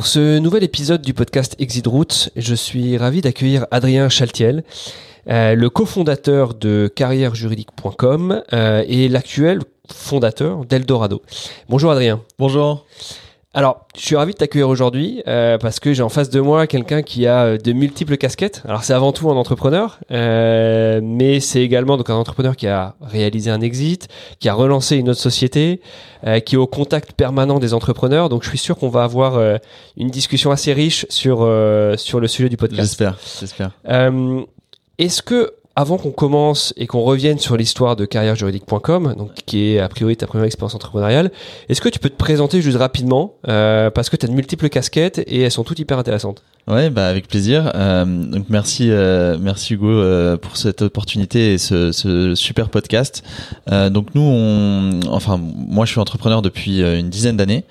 Pour ce nouvel épisode du podcast Exit Route, je suis ravi d'accueillir Adrien Chaltiel, euh, le cofondateur de carrièrejuridique.com euh, et l'actuel fondateur d'Eldorado. Bonjour Adrien. Bonjour. Alors, je suis ravi de t'accueillir aujourd'hui euh, parce que j'ai en face de moi quelqu'un qui a euh, de multiples casquettes. Alors, c'est avant tout un entrepreneur, euh, mais c'est également donc un entrepreneur qui a réalisé un exit, qui a relancé une autre société, euh, qui est au contact permanent des entrepreneurs. Donc, je suis sûr qu'on va avoir euh, une discussion assez riche sur euh, sur le sujet du podcast. J'espère, j'espère. Est-ce que avant qu'on commence et qu'on revienne sur l'histoire de carrièrejuridique.com, donc qui est a priori ta première expérience entrepreneuriale, est-ce que tu peux te présenter juste rapidement euh, parce que tu as de multiples casquettes et elles sont toutes hyper intéressantes. Ouais, bah avec plaisir. Euh, donc merci, euh, merci Hugo euh, pour cette opportunité et ce, ce super podcast. Euh, donc nous, on, enfin moi je suis entrepreneur depuis euh, une dizaine d'années.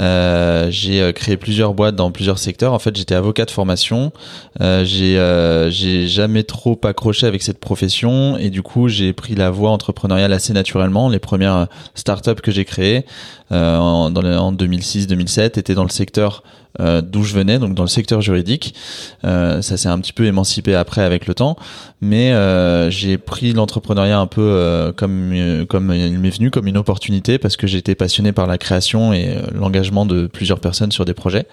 Euh, j'ai créé plusieurs boîtes dans plusieurs secteurs. En fait, j'étais avocat de formation. j'ai j'ai jamais trop accroché avec cette profession et du coup j'ai pris la voie entrepreneuriale assez naturellement. Les premières startups que j'ai créées en, en 2006-2007 étaient dans le secteur euh, d'où je venais, donc dans le secteur juridique. Euh, ça s'est un petit peu émancipé après avec le temps, mais euh, j'ai pris l'entrepreneuriat un peu euh, comme comme il m'est venu comme une opportunité parce que j'étais passionné par la création et l'engagement de plusieurs personnes sur des projets.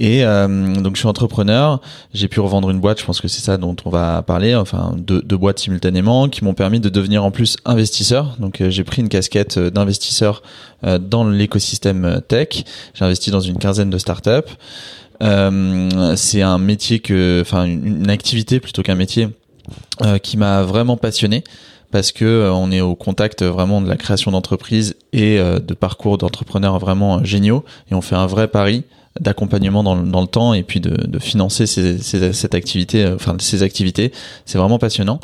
Et euh, donc je suis entrepreneur, j'ai pu revendre une boîte, je pense que c'est ça dont on va parler, enfin deux, boîtes simultanément qui m'ont permis de devenir en plus investisseur. Donc euh, j'ai pris une casquette d'investisseur euh, dans l'écosystème tech. J'ai investi dans une quinzaine de startups. C'est un métier que, enfin une, une activité plutôt qu'un métier qui m'a vraiment passionné parce que on est au contact vraiment de la création d'entreprises et de parcours d'entrepreneurs vraiment géniaux et on fait un vrai pari d'accompagnement dans, dans, le temps et puis de, financer ces, cette activité, enfin ces activités, c'est vraiment passionnant.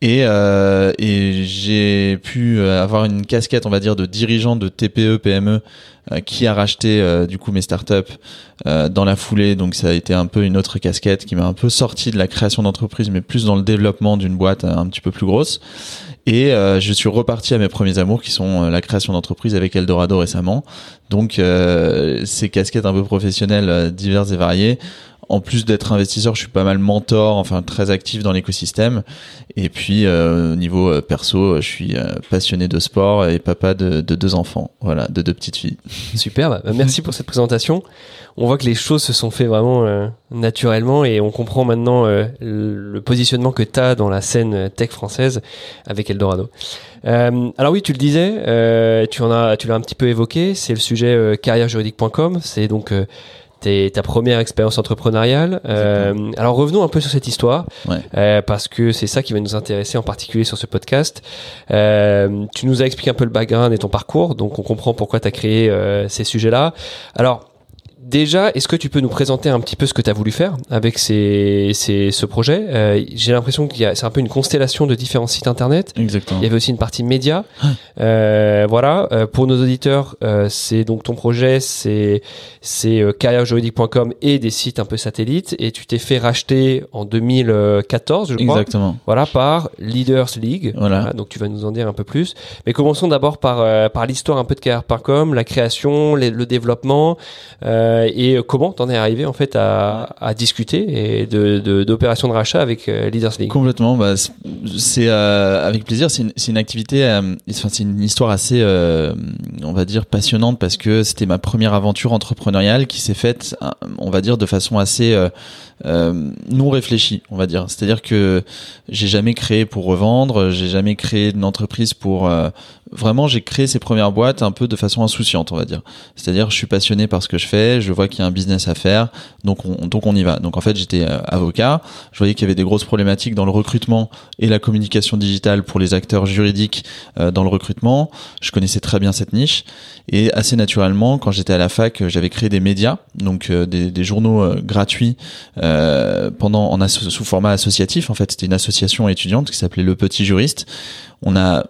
Et, euh, et j'ai pu avoir une casquette, on va dire, de dirigeant de TPE, PME euh, qui a racheté euh, du coup mes startups euh, dans la foulée. Donc ça a été un peu une autre casquette qui m'a un peu sorti de la création d'entreprise, mais plus dans le développement d'une boîte un petit peu plus grosse. Et euh, je suis reparti à mes premiers amours qui sont la création d'entreprise avec Eldorado récemment. Donc euh, ces casquettes un peu professionnelles diverses et variées en plus d'être investisseur, je suis pas mal mentor, enfin très actif dans l'écosystème. Et puis euh, au niveau euh, perso, je suis euh, passionné de sport et papa de, de, deux enfants, voilà, de deux petites filles. Super, bah, merci pour cette présentation. On voit que les choses se sont fait vraiment euh, naturellement et on comprend maintenant euh, le positionnement que tu as dans la scène tech française avec Eldorado. alors oui, tu le disais, tu en as, tu l'as un petit peu évoqué, c'est le sujet carrièrejuridique.com, c'est donc ta première expérience entrepreneuriale. Euh, alors revenons un peu sur cette histoire, ouais. euh, parce que c'est ça qui va nous intéresser en particulier sur ce podcast. Euh, tu nous as expliqué un peu le background et ton parcours, donc on comprend pourquoi tu as créé euh, ces sujets-là. Alors Déjà, est-ce que tu peux nous présenter un petit peu ce que tu as voulu faire avec ces, ces, ce projet? Euh, J'ai l'impression qu'il y a c'est un peu une constellation de différents sites internet. Exactement. Il y avait aussi une partie média. Euh, voilà. Euh, pour nos auditeurs, euh, c'est donc ton projet, c'est c'est euh, carrièrejuridique.com et des sites un peu satellites. Et tu t'es fait racheter en 2014, je crois. Exactement. Voilà par Leaders League. Voilà. voilà. Donc tu vas nous en dire un peu plus. Mais commençons d'abord par euh, par l'histoire un peu de carrière.com, la création, les, le développement. Euh, et comment t'en es arrivé en fait à, discuter et d'opérations de rachat avec euh, Leaders League? Complètement, bah, c'est euh, avec plaisir. C'est une, une activité, euh, enfin, c'est une histoire assez, euh, on va dire, passionnante parce que c'était ma première aventure entrepreneuriale qui s'est faite, on va dire, de façon assez euh, non réfléchi, on va dire. C'est-à-dire que j'ai jamais créé pour revendre, j'ai jamais créé une entreprise pour euh, vraiment, j'ai créé ces premières boîtes un peu de façon insouciante, on va dire. C'est-à-dire, je suis passionné par ce que je fais, je vois qu'il y a un business à faire, donc on, donc on y va. Donc en fait, j'étais euh, avocat, je voyais qu'il y avait des grosses problématiques dans le recrutement et la communication digitale pour les acteurs juridiques euh, dans le recrutement. Je connaissais très bien cette niche et assez naturellement, quand j'étais à la fac, j'avais créé des médias, donc euh, des, des, journaux gratuits pendant en sous format associatif. En fait, c'était une association étudiante qui s'appelait Le Petit Juriste. On a euh,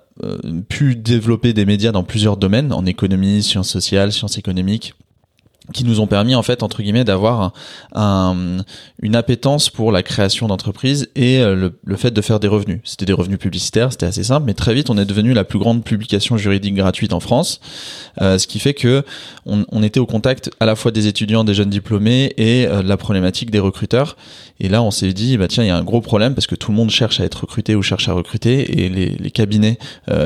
pu développer des médias dans plusieurs domaines, en économie, sciences sociales, sciences économiques, qui nous ont permis en fait entre guillemets d'avoir un, une appétence pour la création d'entreprises et euh, le, fait de faire des revenus. C'était des revenus publicitaires, c'était assez simple, mais très vite on est devenu la plus grande publication juridique gratuite en France, euh, ce qui fait que on, était au contact à la fois des étudiants, des jeunes diplômés et euh, de la problématique des recruteurs. Et là on s'est dit bah tiens il y a un gros problème parce que tout le monde cherche à être recruté ou cherche à recruter et les, les cabinets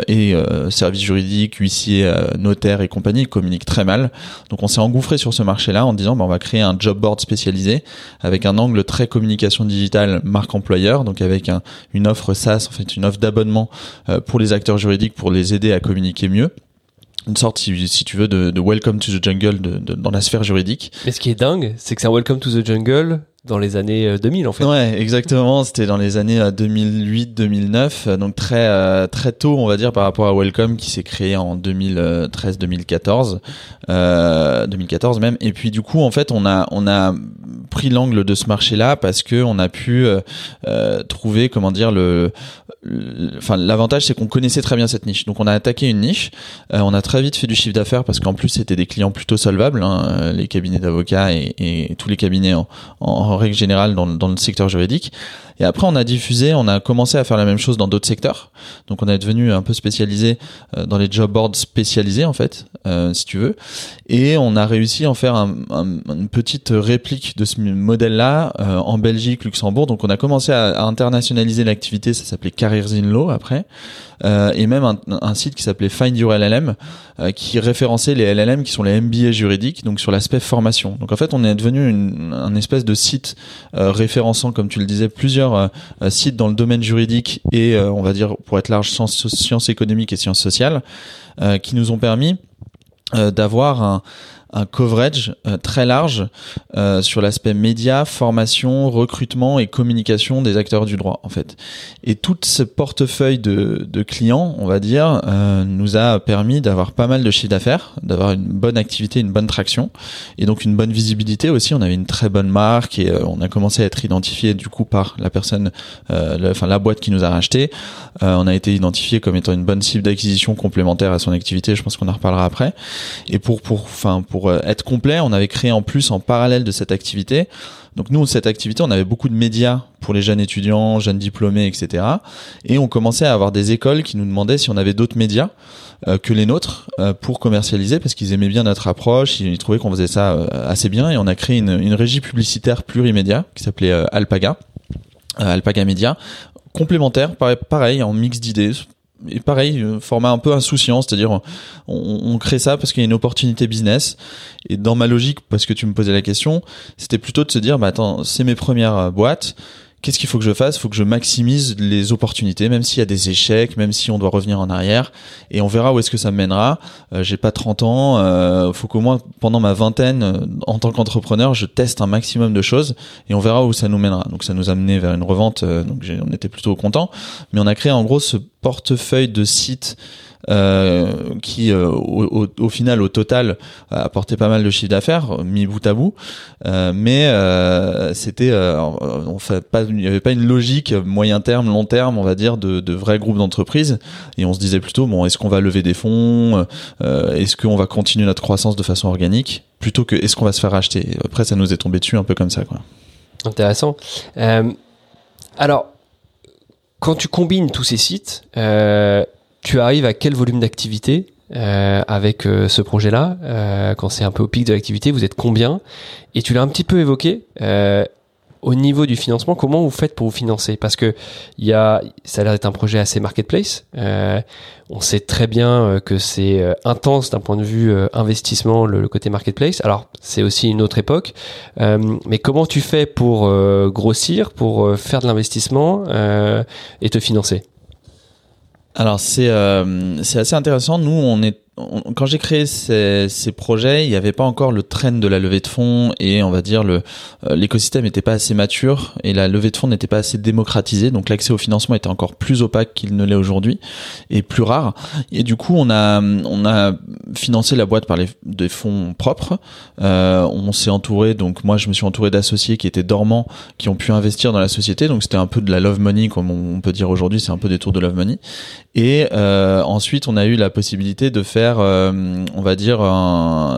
et services juridiques, huissiers, notaires et compagnie communiquent très mal. Donc on s'est engouffré sur ce marché-là en disant bah, on va créer un job board spécialisé avec un angle très communication digitale marque employeur, donc avec un, une offre SaaS, en fait une offre d'abonnement euh, pour les acteurs juridiques pour les aider à communiquer mieux une sorte, si, tu veux, de, Welcome to the Jungle dans la sphère juridique. Mais ce qui est dingue, c'est que c'est un Welcome to the Jungle dans les années 2000 euh, en fait. Ouais, exactement. C'était dans les années 2008-2009, euh, donc très euh, très tôt, on va dire, par rapport à Welcome qui s'est créé en 2013-2014, euh, 2014 même. Et puis du coup, en fait, on a on a pris l'angle de ce marché-là parce que on a pu euh, trouver, comment dire, le, enfin l'avantage c'est qu'on connaissait très bien cette niche. Donc on a attaqué une niche, on a très vite fait du chiffre d'affaires parce qu'en plus c'était des clients plutôt solvables, hein, les cabinets d'avocats et, et, tous les cabinets en, en en règle générale dans, le secteur juridique. Et après, on a diffusé, on a commencé à faire la même chose dans d'autres secteurs. Donc, on est devenu un peu spécialisé euh, dans les job boards spécialisés, en fait, euh, si tu veux. Et on a réussi à en faire un, un, une petite réplique de ce modèle-là euh, en Belgique, Luxembourg. Donc, on a commencé à, internationaliser l'activité. Ça s'appelait Careers in Law après. Et même un, site qui s'appelait Find Your LLM, qui référençait les LLM qui sont les MBA juridiques, donc sur l'aspect formation. Donc en fait, on est devenu une, un espèce de site référençant, comme tu le disais, plusieurs euh, sites dans le domaine juridique et euh, on va dire pour être large sciences économiques et sciences sociales euh, qui nous ont permis d'avoir un, un coverage euh, très large euh, sur l'aspect média, formation, recrutement et communication des acteurs du droit en fait. Et tout ce portefeuille de, de clients, on va dire, euh, nous a permis d'avoir pas mal de chiffre d'affaires, d'avoir une bonne activité, une bonne traction et donc une bonne visibilité aussi. On avait une très bonne marque et on a commencé à être identifié du coup par la personne, enfin la boîte qui nous a racheté. on a été identifié comme étant une bonne cible d'acquisition complémentaire à son activité. Je pense qu'on en reparlera après. Et pour pour enfin pour euh, être complet, on avait créé en plus en parallèle de cette activité. Donc nous, cette activité, on avait beaucoup de médias pour les jeunes étudiants, jeunes diplômés, etc. Et on commençait à avoir des écoles qui nous demandaient si on avait d'autres médias euh, que les nôtres euh, pour commercialiser parce qu'ils aimaient bien notre approche, ils, trouvaient qu'on faisait ça assez bien et on a créé une, une régie publicitaire plurimédia qui s'appelait Alpaga, Alpaga Media, complémentaire, pareil, en mix d'idées et pareil, format un peu insouciant, c'est-à-dire on, on, crée ça parce qu'il y a une opportunité business. Et dans ma logique, parce que tu me posais la question, c'était plutôt de se dire, bah attends, c'est mes premières boîtes, qu'est-ce qu'il faut que je fasse? Il faut que je maximise les opportunités, même s'il y a des échecs, même si on doit revenir en arrière, et on verra où est-ce que ça mènera. Euh, J'ai pas 30 ans, euh, faut qu'au moins pendant ma vingtaine, euh, en tant qu'entrepreneur, je teste un maximum de choses, et on verra où ça nous mènera. Donc ça nous a mené vers une revente, euh, donc on était plutôt content, mais on a créé en gros ce portefeuille de sites euh, qui euh, au, final au total a apporté pas mal de chiffre d'affaires mis bout à bout. Euh, mais c'était pas il n'y avait pas une logique moyen terme long terme on va dire de, de vrais groupes d'entreprises. Et on se disait plutôt bon est-ce qu'on va lever des fonds est-ce qu'on va continuer notre croissance de façon organique plutôt que est-ce qu'on va se faire acheter après ça nous est tombé dessus un peu comme ça quoi. Intéressant. Alors quand tu combines tous ces sites, tu arrives à quel volume d'activité euh, avec euh, ce projet-là euh, Quand c'est un peu au pic de l'activité, vous êtes combien? Et tu l'as un petit peu évoqué. Euh, au niveau du financement, comment vous faites pour vous financer? Parce que y a, ça a l'air d'être un projet assez marketplace. Euh, on sait très bien que c'est intense d'un point de vue investissement le, le, côté marketplace. Alors c'est aussi une autre époque. mais comment tu fais pour grossir, pour faire de l'investissement et te financer? Alors c'est euh, c'est assez intéressant. Nous, on est quand j'ai créé ces, ces, projets, il n'y avait pas encore le train de la levée de fonds et on va dire le euh, l'écosystème n'était pas assez mature et la levée de fonds n'était pas assez démocratisée. Donc l'accès au financement était encore plus opaque qu'il ne l'est aujourd'hui et plus rare. Et du coup, on a on a financé la boîte par les des fonds propres. Euh, on s'est entouré. Donc moi, je me suis entouré d'associés qui étaient dormants, qui ont pu investir dans la société. Donc c'était un peu de la love money, comme on peut dire aujourd'hui. C'est un peu des tours de love money. Et euh, ensuite, on a eu la possibilité de faire, euh, on va dire,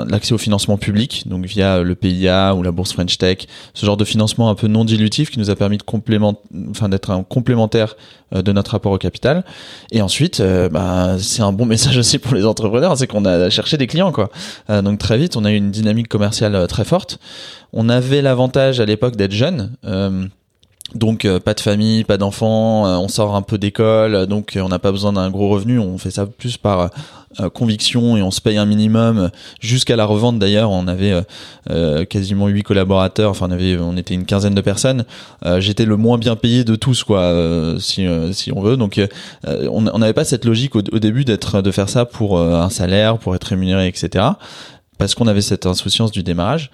l'accès au financement public, donc via le PIA ou la bourse French Tech, ce genre de financement un peu non dilutif qui nous a permis de complément, enfin d'être un complémentaire euh, de notre rapport au capital. Et ensuite, bah, c'est un bon message aussi pour les entrepreneurs, c'est qu'on a cherché des clients, quoi. donc très vite, on a eu une dynamique commerciale très forte. On avait l'avantage à l'époque d'être jeune. Donc euh, pas de famille, pas d'enfants, euh, on sort un peu d'école, donc euh, on n'a pas besoin d'un gros revenu, on fait ça plus par conviction et on se paye un minimum jusqu'à la revente d'ailleurs, on avait quasiment huit collaborateurs, enfin on avait on était une quinzaine de personnes. j'étais le moins bien payé de tous quoi si si on veut. Donc on n'avait pas cette logique au, au début d'être de faire ça pour un salaire, pour être rémunéré etc parce qu'on avait cette insouciance du démarrage.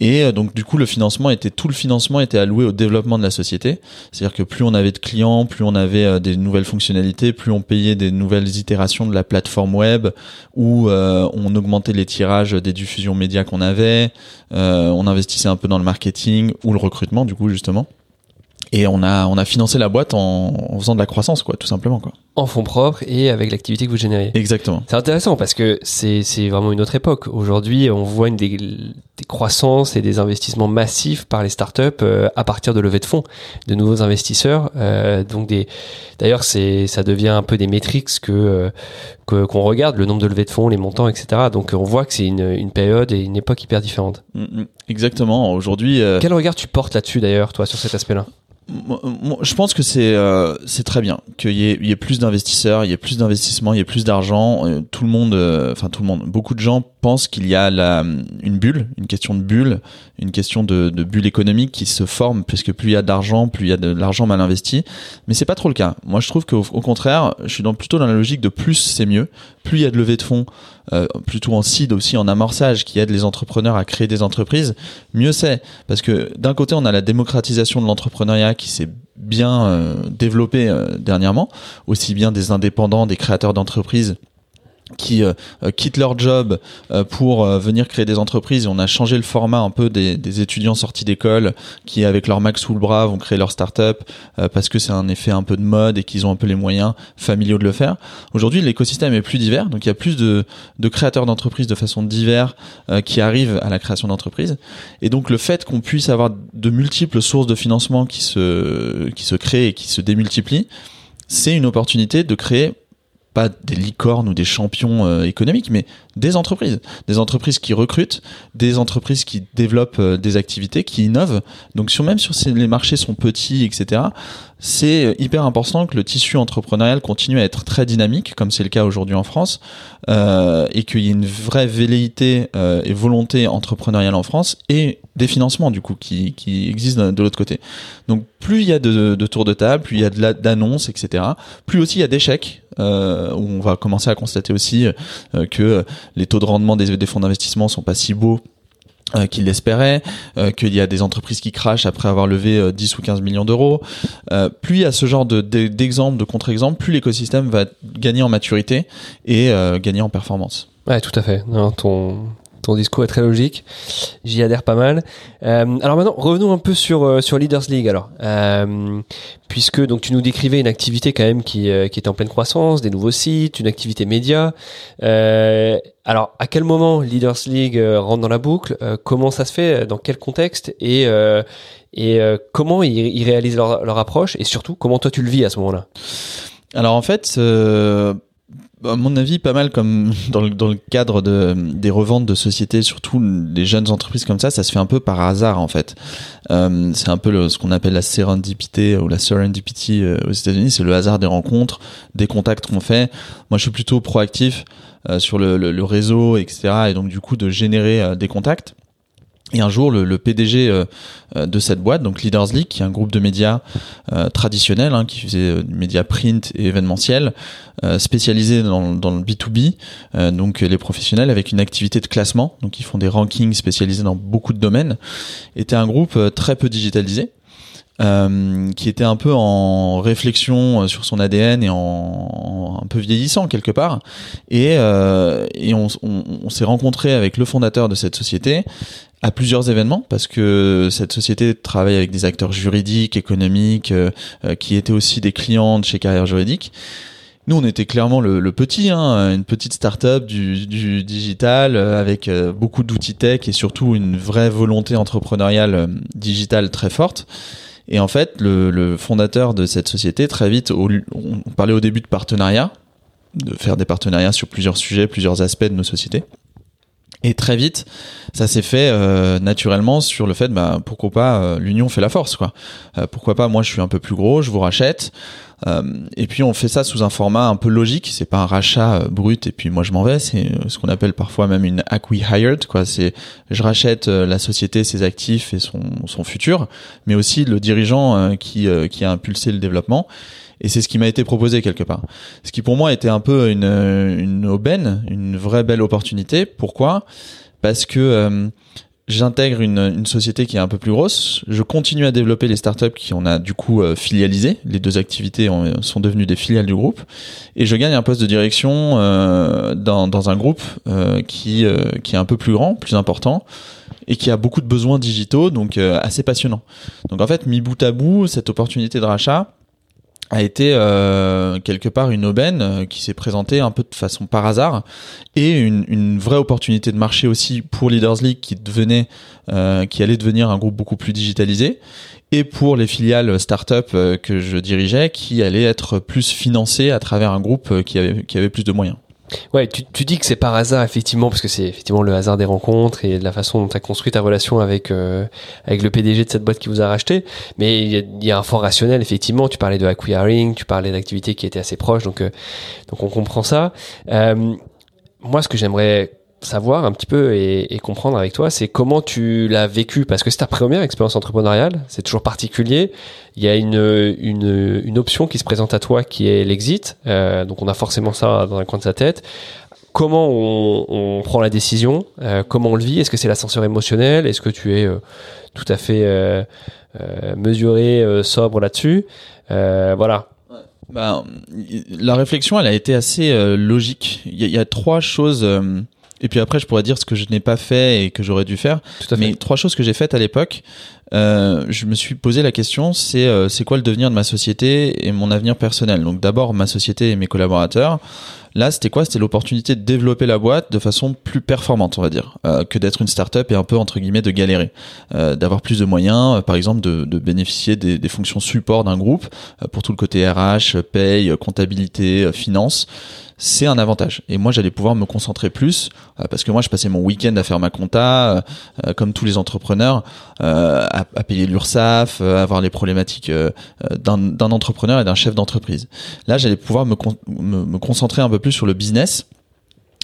Et euh, donc du coup, le financement était tout le financement était alloué au développement de la société. C'est-à-dire que plus on avait de clients, plus on avait euh, des nouvelles fonctionnalités, plus on payait des nouvelles itérations de la plateforme web, où euh, on augmentait les tirages des diffusions médias qu'on avait, on investissait un peu dans le marketing ou le recrutement du coup justement. Et on a on a financé la boîte en, en faisant de la croissance quoi, tout simplement quoi en fonds propres et avec l'activité que vous générez. Exactement. C'est intéressant parce que c'est, c'est vraiment une autre époque. Aujourd'hui, on voit une des, des, croissances et des investissements massifs par les startups euh, à partir de levées de fonds, de nouveaux investisseurs. Euh, donc des, d'ailleurs, c'est, ça devient un peu des métriques que, euh, que, qu'on regarde, le nombre de levées de fonds, les montants, etc. Donc on voit que c'est une, une période et une époque hyper différente. Mm, mm. Exactement. Aujourd'hui. Euh, Quel regard tu portes là-dessus d'ailleurs, toi, sur cet aspect-là? Je pense que c'est euh, très bien qu'il y ait, plus d'investisseurs, il y ait plus d'investissements, il y ait plus d'argent. Euh, euh, beaucoup de gens pensent qu'il y a une bulle, une question de bulle, une question de, bulle économique qui se forme puisque plus il y a d'argent, plus il y a de, l'argent mal investi. Mais c'est pas trop le cas. Moi, je trouve qu'au au contraire, je suis plutôt dans la logique de plus c'est mieux. Plus il y a de levée de fonds, euh, plutôt en seed aussi, en amorçage, qui aide les entrepreneurs à créer des entreprises, mieux c'est. Parce que d'un côté, on a la démocratisation de l'entrepreneuriat qui s'est bien euh, développée euh, dernièrement, aussi bien des indépendants, des créateurs d'entreprises qui euh, euh, quittent leur job euh, pour venir créer des entreprises et on a changé le format un peu des, des étudiants sortis d'école qui avec leur Mac sous le bras vont créer leur start-up parce que c'est un effet un peu de mode et qu'ils ont un peu les moyens familiaux de le faire. Aujourd'hui l'écosystème est plus divers donc il y a plus de, de créateurs d'entreprises de façon divers qui arrivent à la création d'entreprises et donc le fait qu'on puisse avoir de multiples sources de financement qui se qui se créent et qui se démultiplient c'est une opportunité de créer pas des licornes ou des champions euh, économiques, mais des entreprises, des entreprises qui recrutent, des entreprises qui développent euh, des activités, qui innovent. Donc même sur si les marchés sont petits, etc c'est hyper important que le tissu entrepreneurial continue à être très dynamique, comme c'est le cas aujourd'hui en France, euh, et qu'il y ait une vraie velléité euh, et volonté entrepreneuriale en France, et des financements du coup qui, qui existent de l'autre côté. Donc plus il y a de, de tours de table, plus il y a d'annonces, etc., plus aussi il y a d'échecs, euh, où on va commencer à constater aussi euh, que les taux de rendement des, fonds d'investissement sont pas si beaux euh, qu'il l'espérait, euh, qu'il y a des entreprises qui crachent après avoir levé 10 euh, ou 15 millions d'euros. plus il y a ce genre de, d'exemples, de, contre-exemples, plus l'écosystème va gagner en maturité et gagner en performance. Ouais, tout à fait. Ton discours est très logique. J'y adhère pas mal. Euh, alors maintenant, revenons un peu sur euh, sur Leaders League. Alors, euh, puisque donc tu nous décrivais une activité quand même qui qui est en pleine croissance, des nouveaux sites, une activité média. alors, à quel moment Leaders League rentre dans la boucle? Comment ça se fait? Dans quel contexte? Et et comment ils, réalisent leur, leur approche? Et surtout, comment toi tu le vis à ce moment-là? Alors en fait à mon avis, pas mal comme dans le, le cadre de, des reventes de sociétés, surtout des jeunes entreprises comme ça, ça se fait un peu par hasard en fait. Euh, c'est un peu ce qu'on appelle la serendipité ou la serendipity euh, aux États-Unis, c'est le hasard des rencontres, des contacts qu'on fait. Moi, je suis plutôt proactif euh, sur le, le, le, réseau, etc. Et donc du coup de générer euh, des contacts. Et un jour, le, PDG euh, euh, de cette boîte, donc Leaders League, qui est un groupe de médias euh, traditionnels, hein, qui faisait du média print et événementiel, spécialisé dans, dans, le B2B, donc les professionnels avec une activité de classement, donc ils font des rankings spécialisés dans beaucoup de domaines, était un groupe très peu digitalisé. Qui était un peu en réflexion sur son ADN et en, un peu vieillissant quelque part. Et, et on, s'est rencontré avec le fondateur de cette société à plusieurs événements parce que cette société travaille avec des acteurs juridiques, économiques, euh, euh, qui étaient aussi des clients de chez Carrière Juridique. Nous, on était clairement le, le petit, hein, une petite start-up du, du digital euh, avec beaucoup d'outils tech et surtout une vraie volonté entrepreneuriale digitale très forte. Et en fait, le, le, fondateur de cette société, très vite, on parlait au début de partenariat, de faire des partenariats sur plusieurs sujets, plusieurs aspects de nos sociétés. Et très vite, ça s'est fait euh, naturellement sur le fait, bah, pourquoi pas euh, l'union fait la force, quoi. Euh, pourquoi pas, moi je suis un peu plus gros, je vous rachète. Et puis on fait ça sous un format un peu logique. C'est pas un rachat brut et puis moi je m'en vais. C'est ce qu'on appelle parfois même une acqui-hired, quoi. C'est je rachète la société, ses actifs et son, son futur, mais aussi le dirigeant qui qui a impulsé le développement. Et c'est ce qui m'a été proposé quelque part. Ce qui pour moi était un peu une, une aubaine, une vraie belle opportunité. Pourquoi? Parce que euh, j'intègre une, une, société qui est un peu plus grosse. Je continue à développer les startups qui on a du coup euh, filialisé. Les deux activités sont devenues des filiales du groupe. Et je gagne un poste de direction euh, dans, dans, un groupe euh, qui, qui est un peu plus grand, plus important et qui a beaucoup de besoins digitaux, donc assez passionnant. Donc en fait, mis bout à bout, cette opportunité de rachat, a été euh, quelque part une aubaine euh, qui s'est présentée un peu de façon par hasard et une, vraie opportunité de marché aussi pour Leaders League qui devenait euh, qui allait devenir un groupe beaucoup plus digitalisé et pour les filiales start-up que je dirigeais qui allaient être plus financées à travers un groupe qui avait qui avait plus de moyens. Ouais, tu, tu dis que c'est par hasard effectivement parce que c'est effectivement le hasard des rencontres et de la façon dont tu as construit ta relation avec euh, avec le PDG de cette boîte qui vous a racheté. Mais il y, a, un fort rationnel effectivement. Tu parlais de acquiring, tu parlais d'activités qui étaient assez proches, donc euh, donc on comprend ça. Euh, moi, ce que j'aimerais savoir un petit peu et, et comprendre avec toi, c'est comment tu l'as vécu parce que c'est ta première expérience entrepreneuriale, c'est toujours particulier. Il y a une, une, une, option qui se présente à toi qui est l'exit, euh, donc on a forcément ça dans un coin de sa tête. Comment on, on prend la décision? Euh, Comment on le vit? Est-ce que c'est l'ascenseur émotionnel? Est-ce que tu es euh, tout à fait euh, euh, mesuré, sobre là-dessus? Voilà. Ben, la réflexion, elle a été assez logique. Il y, y, a trois choses et puis après, je pourrais dire ce que je n'ai pas fait et que j'aurais dû faire. Tout à fait. Mais trois choses que j'ai faites à l'époque, euh, je me suis posé la question, c'est euh, c'est quoi le devenir de ma société et mon avenir personnel? Donc d'abord ma société et mes collaborateurs. Là, c'était quoi? C'était l'opportunité de développer la boîte de façon plus performante, on va dire, euh, que d'être une start-up et un peu entre guillemets de galérer, euh, d'avoir plus de moyens, euh, par exemple de, bénéficier des, fonctions support d'un groupe pour tout le côté RH, paye, comptabilité, finance c'est un avantage. Et moi, j'allais pouvoir me concentrer plus parce que moi, je passais mon week-end à faire ma compta, comme tous les entrepreneurs, à, payer l'URSSAF, à avoir les problématiques d'un entrepreneur et d'un chef d'entreprise. Là, j'allais pouvoir me, me, concentrer un peu plus sur le business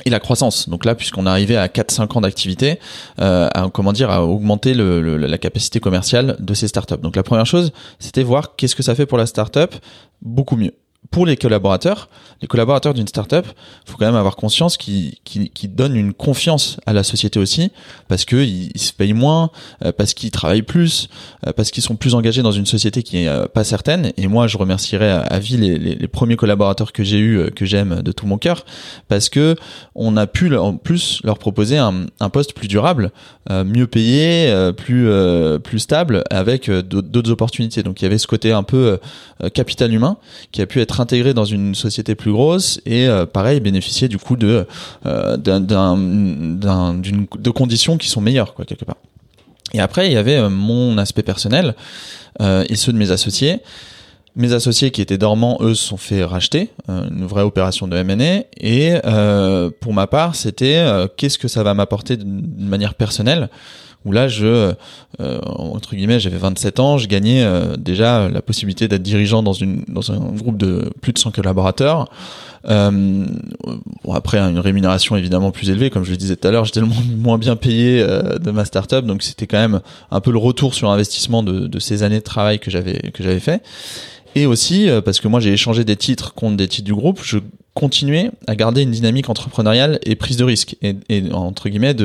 et la croissance. Donc là, puisqu'on arrivait à 4-5 ans d'activité, euh, à, comment dire, à augmenter la capacité commerciale de ces startups. Donc la première chose, c'était voir qu'est-ce que ça fait pour la startup beaucoup mieux pour les collaborateurs, les collaborateurs d'une startup, faut quand même avoir conscience qu'ils qu donnent une confiance à la société aussi, parce qu'ils ils se payent moins, euh, parce qu'ils travaillent plus, euh, parce qu'ils sont plus engagés dans une société qui est euh, pas certaine. Et moi, je remercierai à, vie les, premiers collaborateurs que j'ai eu, que j'aime de tout mon cœur, parce que on a pu en plus leur proposer un, poste plus durable, mieux payé, plus stable, avec d'autres opportunités. Donc il y avait ce côté un peu capital humain qui a pu être intégré dans une société plus grosse et euh, pareil bénéficier du coup de euh, d'un d'une de conditions qui sont meilleures quoi quelque part. Et après il y avait euh, mon aspect personnel et ceux de mes associés. Mes associés qui étaient dormants, eux, se sont fait racheter, une vraie opération de M&A. Et pour ma part, c'était qu'est-ce que ça va m'apporter d'une manière personnelle? Où là, je, euh, entre guillemets, j'avais 27 ans, je gagnais euh, déjà la possibilité d'être dirigeant dans, une, dans un groupe de plus de 100 collaborateurs. Euh, bon, après, une rémunération évidemment plus élevée, comme je le disais tout à l'heure, j'étais le moins bien payé euh, de ma startup, donc c'était quand même un peu le retour sur investissement de, de ces années de travail que j'avais que j'avais fait. Et aussi, euh, parce que moi j'ai échangé des titres contre des titres du groupe, je continuais à garder une dynamique entrepreneuriale et prise de risque, et, entre guillemets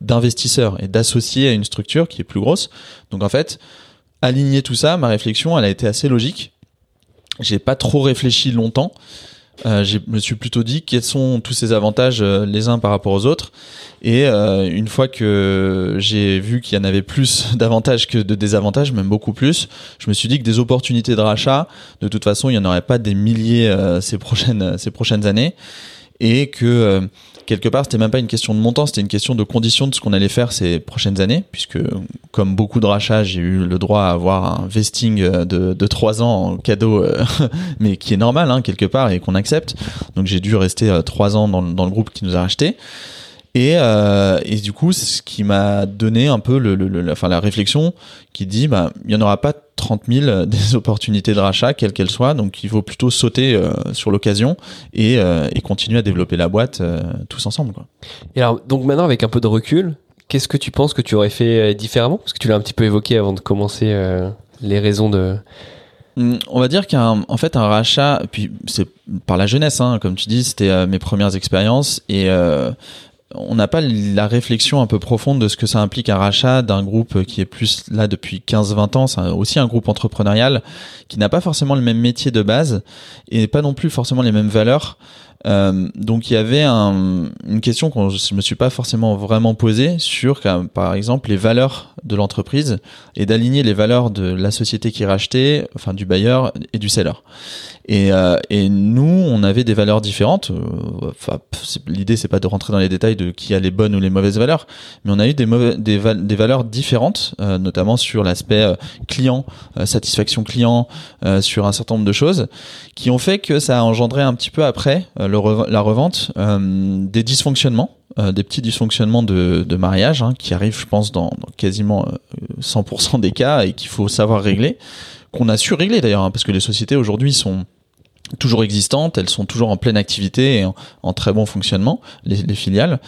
d'investisseur et d'associer à une structure qui est plus grosse. Donc en fait, aligner tout ça, ma réflexion, elle a été assez logique. J'ai pas trop réfléchi longtemps. Euh, je me suis plutôt dit quels sont tous ces avantages euh, les uns par rapport aux autres? Et euh, une fois que j'ai vu qu'il y en avait plus d'avantages que de désavantages, même beaucoup plus, je me suis dit que des opportunités de rachat, de toute façon, il n'y en aurait pas des milliers ces prochaines ces prochaines années, et que euh, quelque part, c'était même pas une question de montant, c'était une question de conditions de ce qu'on allait faire ces prochaines années, puisque comme beaucoup de rachats, j'ai eu le droit à avoir un vesting de, de 3 ans en cadeau, euh, mais qui est normal hein, quelque part et qu'on accepte. Donc j'ai dû rester euh, 3 ans dans, dans, le groupe qui nous a racheté. Et, euh, et du coup, c'est ce qui m'a donné un peu le, le, le, enfin, la réflexion qui dit, bah, il n'y en aura pas 30 000 des opportunités de rachat, quelles qu'elles soient. Donc, il faut plutôt sauter euh, sur l'occasion et, euh, et, continuer à développer la boîte euh, tous ensemble. Quoi. Et alors, donc maintenant, avec un peu de recul, qu'est-ce que tu penses que tu aurais fait différemment? Parce que tu l'as un petit peu évoqué avant de commencer les raisons de hum, on va dire qu'en en fait un rachat, puis c'est par la jeunesse, hein, comme tu dis, c'était euh, mes premières expériences et euh, on n'a pas la réflexion un peu profonde de ce que ça implique un rachat d'un groupe qui est plus là depuis 15-20 ans. C'est aussi un groupe entrepreneurial qui n'a pas forcément le même métier de base et pas non plus forcément les mêmes valeurs. Euh, donc il y avait un, une question que je me suis pas forcément vraiment posée sur, par exemple, les valeurs de l'entreprise et d'aligner les valeurs de la société qui rachetait, enfin du bailleur et du seller. Et, euh, nous, on avait des valeurs différentes. Enfin, l'idée c'est pas de rentrer dans les détails de qui a les bonnes ou les mauvaises valeurs, mais on a eu des, valeurs différentes, euh, notamment sur l'aspect euh, client, euh, satisfaction client, euh, sur un certain nombre de choses, qui ont fait que ça a engendré un petit peu après la revente des dysfonctionnements. Euh, des petits dysfonctionnements de, de mariage hein, qui arrivent, je pense, dans, quasiment 100% des cas et qu'il faut savoir régler, qu'on a su régler d'ailleurs, hein, parce que les sociétés aujourd'hui sont toujours existantes, elles sont toujours en pleine activité et en, en très bon fonctionnement, les, les filiales.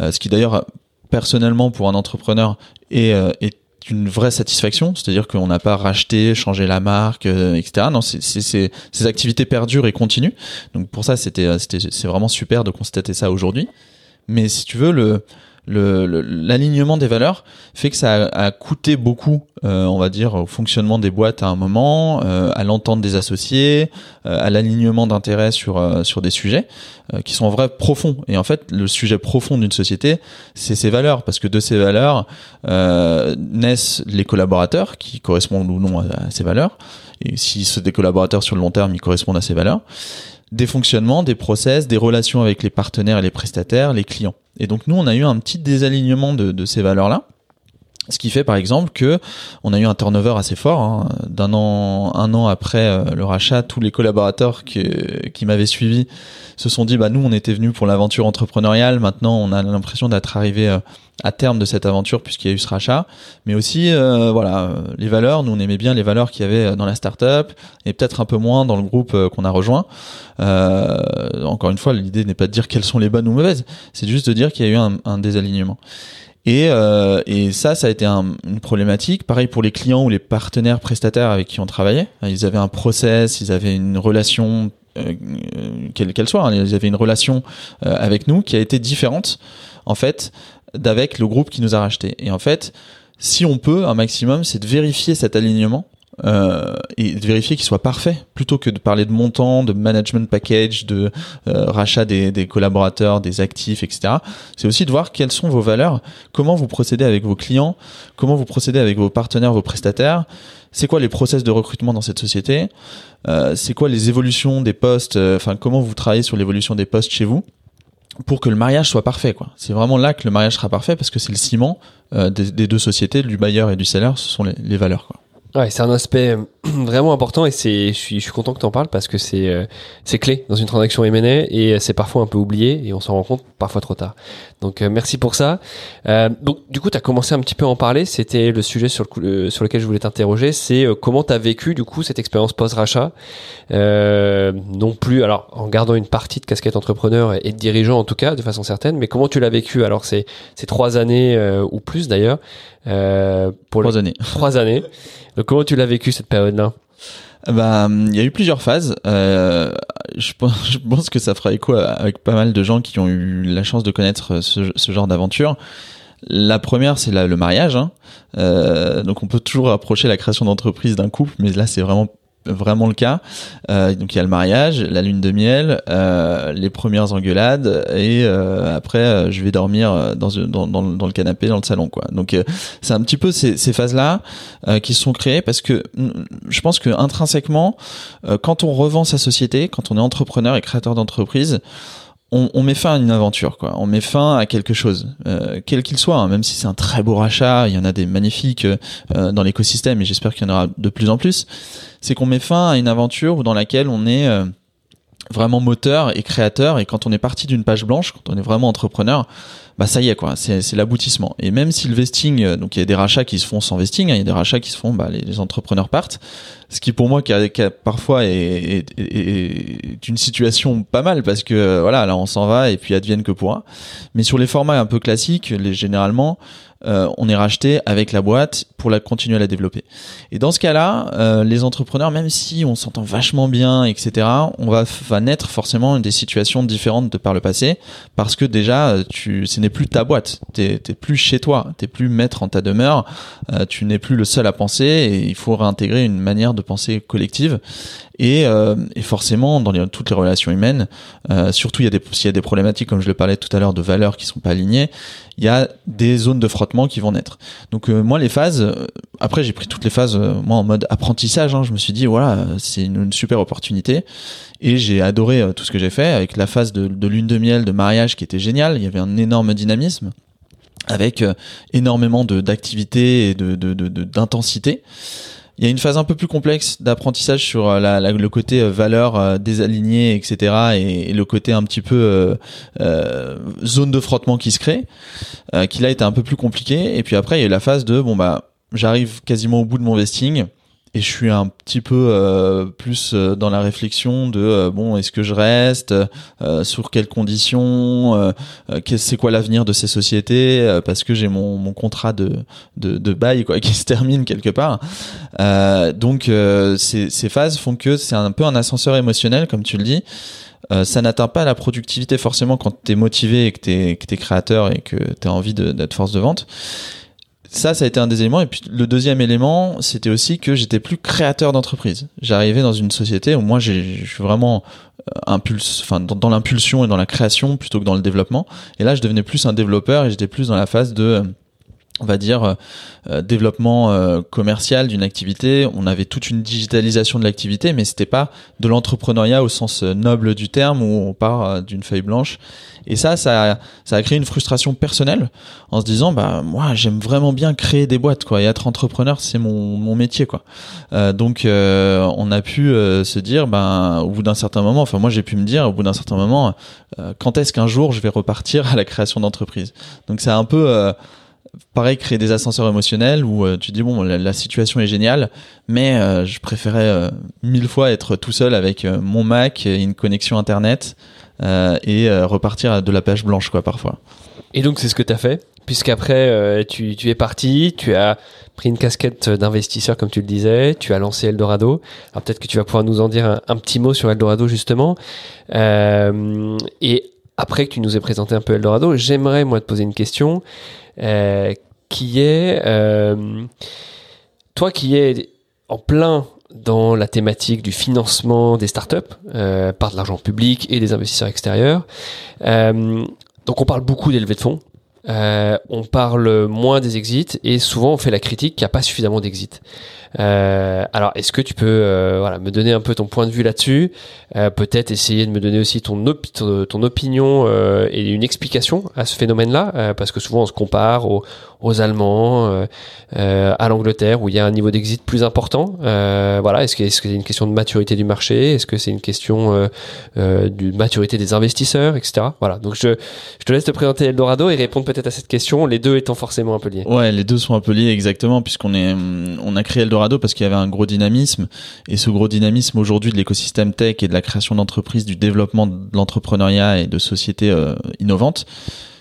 Euh, ce qui d'ailleurs, personnellement, pour un entrepreneur, euh, est une vraie satisfaction, c'est-à-dire qu'on n'a pas racheté, changé la marque, euh, etc. Non, ces activités perdurent et continuent. Donc pour ça, c'était, c'était, c'est vraiment super de constater ça aujourd'hui. Mais si tu veux, le, l'alignement le, des valeurs fait que ça a, a coûté beaucoup, euh, on va dire, au fonctionnement des boîtes à un moment, euh, à l'entente des associés, euh, à l'alignement d'intérêts sur euh, sur des sujets euh, qui sont en vrai profonds. Et en fait, le sujet profond d'une société, c'est ses valeurs, parce que de ces valeurs euh, naissent les collaborateurs qui correspondent ou non à, à ces valeurs. Et si des collaborateurs sur le long terme, ils correspondent à ces valeurs des fonctionnements, des process, des relations avec les partenaires et les prestataires, les clients. Et donc nous, on a eu un petit désalignement de, de ces valeurs-là. Ce qui fait par exemple que on a eu un turnover assez fort. Hein. D'un an, un an après euh, le rachat, tous les collaborateurs qui m'avaient suivi se sont dit bah nous on était venus pour l'aventure entrepreneuriale. Maintenant on a l'impression d'être arrivé euh, à terme de cette aventure puisqu'il y a eu ce rachat. Mais aussi euh, voilà les valeurs. Nous on aimait bien les valeurs qu'il y avait dans la startup et peut-être un peu moins dans le groupe euh, qu'on a rejoint. Euh, encore une fois l'idée n'est pas de dire quelles sont les bonnes ou mauvaises. C'est juste de dire qu'il y a eu un, un désalignement. Et, euh, et ça, ça a été un, une problématique. Pareil pour les clients ou les partenaires prestataires avec qui on travaillait. Ils avaient un process, ils avaient une relation, euh, quelle qu'elle soit, hein, ils avaient une relation euh, avec nous qui a été différente, en fait, d'avec le groupe qui nous a racheté. Et en fait, si on peut, un maximum, c'est de vérifier cet alignement euh, et de vérifier qu'il soit parfait plutôt que de parler de montant, de management package, de euh, rachat des, des, collaborateurs, des actifs, etc. C'est aussi de voir quelles sont vos valeurs, comment vous procédez avec vos clients, comment vous procédez avec vos partenaires, vos prestataires. C'est quoi les process de recrutement dans cette société euh, C'est quoi les évolutions des postes euh, Enfin, comment vous travaillez sur l'évolution des postes chez vous pour que le mariage soit parfait quoi. C'est vraiment là que le mariage sera parfait parce que c'est le ciment euh, des, des, deux sociétés, du bailleur et du seller, ce sont les, les valeurs quoi. Ouais, c'est un aspect vraiment important et c'est, je suis, je suis content que tu en parles parce que c'est, euh, c'est clé dans une transaction M&A et c'est parfois un peu oublié et on s'en rend compte parfois trop tard. Donc euh, merci pour ça. Euh, donc du coup, tu as commencé un petit peu à en parler. C'était le sujet sur, le, sur lequel je voulais t'interroger. C'est comment tu as vécu du coup cette expérience post-rachat. non plus, alors en gardant une partie de casquette entrepreneur et de dirigeant en tout cas, de façon certaine, mais comment tu l'as vécu Alors c'est, c'est trois années ou plus d'ailleurs. pour trois années. Trois années. Donc, comment tu l'as vécu cette période-là bah, il y a eu plusieurs phases. Euh, je, pense, que ça fera écho avec pas mal de gens qui ont eu la chance de connaître ce, ce genre d'aventure. La première, c'est le mariage. Hein. Euh, donc, on peut toujours approcher la création d'entreprise d'un couple, mais là, c'est vraiment vraiment le cas. Euh, donc il y a le mariage, la lune de miel, euh, les premières engueulades et euh, après euh, je vais dormir dans, dans, dans, dans, le canapé dans le salon quoi. Donc euh, c'est un petit peu ces, ces phases là euh, qui se sont créées parce que mm, je pense que intrinsèquement quand on revend sa société, quand on est entrepreneur et créateur d'entreprise, on, met fin à une aventure, quoi. On met fin à quelque chose, euh, quel qu'il soit. Hein, même si c'est un très beau rachat, il y en a des magnifiques euh, dans l'écosystème, et j'espère qu'il y en aura de plus en plus. C'est qu'on met fin à une aventure dans laquelle on est euh, vraiment moteur et créateur. Et quand on est parti d'une page blanche, quand on est vraiment entrepreneur, bah ça y est quoi, c'est l'aboutissement. Et même si le vesting, euh, donc il y a des rachats qui se font sans vesting, hein, il y a des rachats qui se font, bah les, entrepreneurs partent. Ce qui pour moi qui, a, qui a parfois est, est, est, une situation pas mal parce que voilà là on s'en va et puis advienne que pourra. Mais sur les formats un peu classiques, les généralement euh, on est racheté avec la boîte pour la continuer à la développer. Et dans ce cas-là, euh, les entrepreneurs, même si on s'entend vachement bien, etc., on va, va naître forcément des situations différentes de par le passé, parce que déjà, tu, ce n'est plus ta boîte, t'es, t'es plus chez toi, t'es plus maître en ta demeure, euh, tu n'es plus le seul à penser, et il faut réintégrer une manière de penser collective. Et, euh, et forcément, dans les, toutes les relations humaines, euh, surtout s'il y a des problématiques, comme je le parlais tout à l'heure, de valeurs qui sont pas alignées, il y a des zones de frottement qui vont naître. Donc euh, moi, les phases, euh, après j'ai pris toutes les phases, euh, moi en mode apprentissage. Hein, je me suis dit voilà, c'est une, super opportunité. Et j'ai adoré tout ce que j'ai fait avec la phase de, de lune de miel, de mariage qui était géniale. Il y avait un énorme dynamisme avec énormément de d'activité et de d'intensité. De, de, il y a une phase un peu plus complexe d'apprentissage sur euh, la, le côté euh, valeur euh, désalignées, etc. Et, le côté un petit peu euh, zone de frottement qui se crée, qui là était un peu plus compliqué. Et puis après, il y a eu la phase de bon bah j'arrive quasiment au bout de mon vesting et je suis un petit peu euh, plus euh, dans la réflexion de euh, bon est-ce que je reste sur quelles conditions c'est quoi l'avenir de ces sociétés parce que j'ai mon, mon contrat de, de, de bail quoi qui se termine quelque part. Donc ces, ces phases font que c'est un peu un ascenseur émotionnel comme tu le dis. Ça n'atteint pas la productivité forcément quand tu es motivé et que tu que es créateur et que tu as envie d'être force de vente ça, ça a été un des éléments. Et puis le deuxième élément, c'était aussi que j'étais plus créateur d'entreprise. J'arrivais dans une société où moi, je suis vraiment euh, impulse, enfin dans, l'impulsion et dans la création plutôt que dans le développement. Et là, je devenais plus un développeur et j'étais plus dans la phase de on va dire euh, euh, développement euh, commercial d'une activité. On avait toute une digitalisation de l'activité, mais c'était pas de l'entrepreneuriat au sens noble du terme où on part d'une feuille blanche. Et ça, ça, a, ça a créé une frustration personnelle en se disant, bah moi j'aime vraiment bien créer des boîtes quoi. Et être entrepreneur, c'est mon, mon métier quoi. donc on a pu se dire, ben au bout d'un certain moment, enfin moi j'ai pu me dire au bout d'un certain moment, quand est-ce qu'un jour je vais repartir à la création d'entreprise? Donc c'est un peu pareil créer des ascenseurs émotionnels où euh, tu dis bon la, situation est géniale mais euh, je préférais euh, mille fois être tout seul avec mon Mac et une connexion internet et repartir de la page blanche quoi parfois. Et donc c'est ce que tu as fait puisqu'après tu, tu es parti tu as pris une casquette d'investisseur comme tu le disais tu as lancé Eldorado. Alors peut-être que tu vas pouvoir nous en dire un, petit mot sur Eldorado justement. Et après que tu nous aies présenté un peu Eldorado j'aimerais moi te poser une question euh, qui est euh, toi qui es en plein dans la thématique du financement des startups euh, par de l'argent public et des investisseurs extérieurs. Donc on parle beaucoup des levées de fonds on parle moins des exits et souvent on fait la critique qu'il n'y a pas suffisamment d'exits. Euh, alors, est-ce que tu peux euh, voilà, me donner un peu ton point de vue là-dessus euh, Peut-être essayer de me donner aussi ton, ton, opinion et une explication à ce phénomène-là, parce que souvent on se compare aux, aux Allemands, à l'Angleterre, où il y a un niveau d'exit plus important. voilà, est-ce que c'est une question de maturité du marché? Est-ce que c'est une question de maturité des investisseurs, etc. Voilà, donc je, je te laisse te présenter Eldorado et répondre peut-être à cette question, les deux étant forcément un peu liés. Ouais, les deux sont un peu liés exactement, puisqu'on on a créé Eldorado parce qu'il y avait un gros dynamisme. Et ce gros dynamisme aujourd'hui de l'écosystème tech et de la création d'entreprises, du développement de l'entrepreneuriat et de sociétés euh, innovantes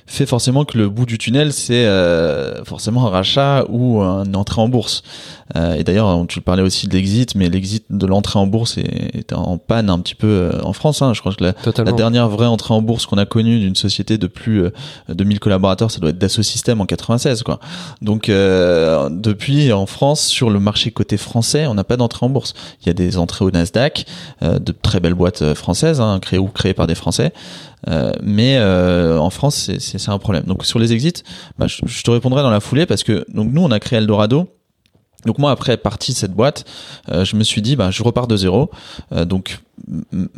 fait forcément que le bout du tunnel, c'est euh, forcément un rachat ou une entrée en bourse. Euh, et d'ailleurs, tu parlais aussi de l'exit, mais l'exit de l'entrée en bourse est, en panne un petit peu euh, en France. Hein. Je crois que la, la, dernière vraie entrée en bourse qu'on a connue d'une société de plus de 1000 collaborateurs, ça doit être Dassault Systèmes en 96. Quoi. Donc depuis, en France, sur le marché côté français, on n'a pas d'entrée en bourse. Il y a des entrées au Nasdaq, de très belles boîtes françaises, hein, créées ou créées par des Français. Euh, mais euh, en France, c'est un problème. Donc sur les exits, bah, je, te répondrai dans la foulée parce que donc nous on a créé Eldorado donc moi après partie de cette boîte, euh, je me suis dit bah je repars de zéro. Donc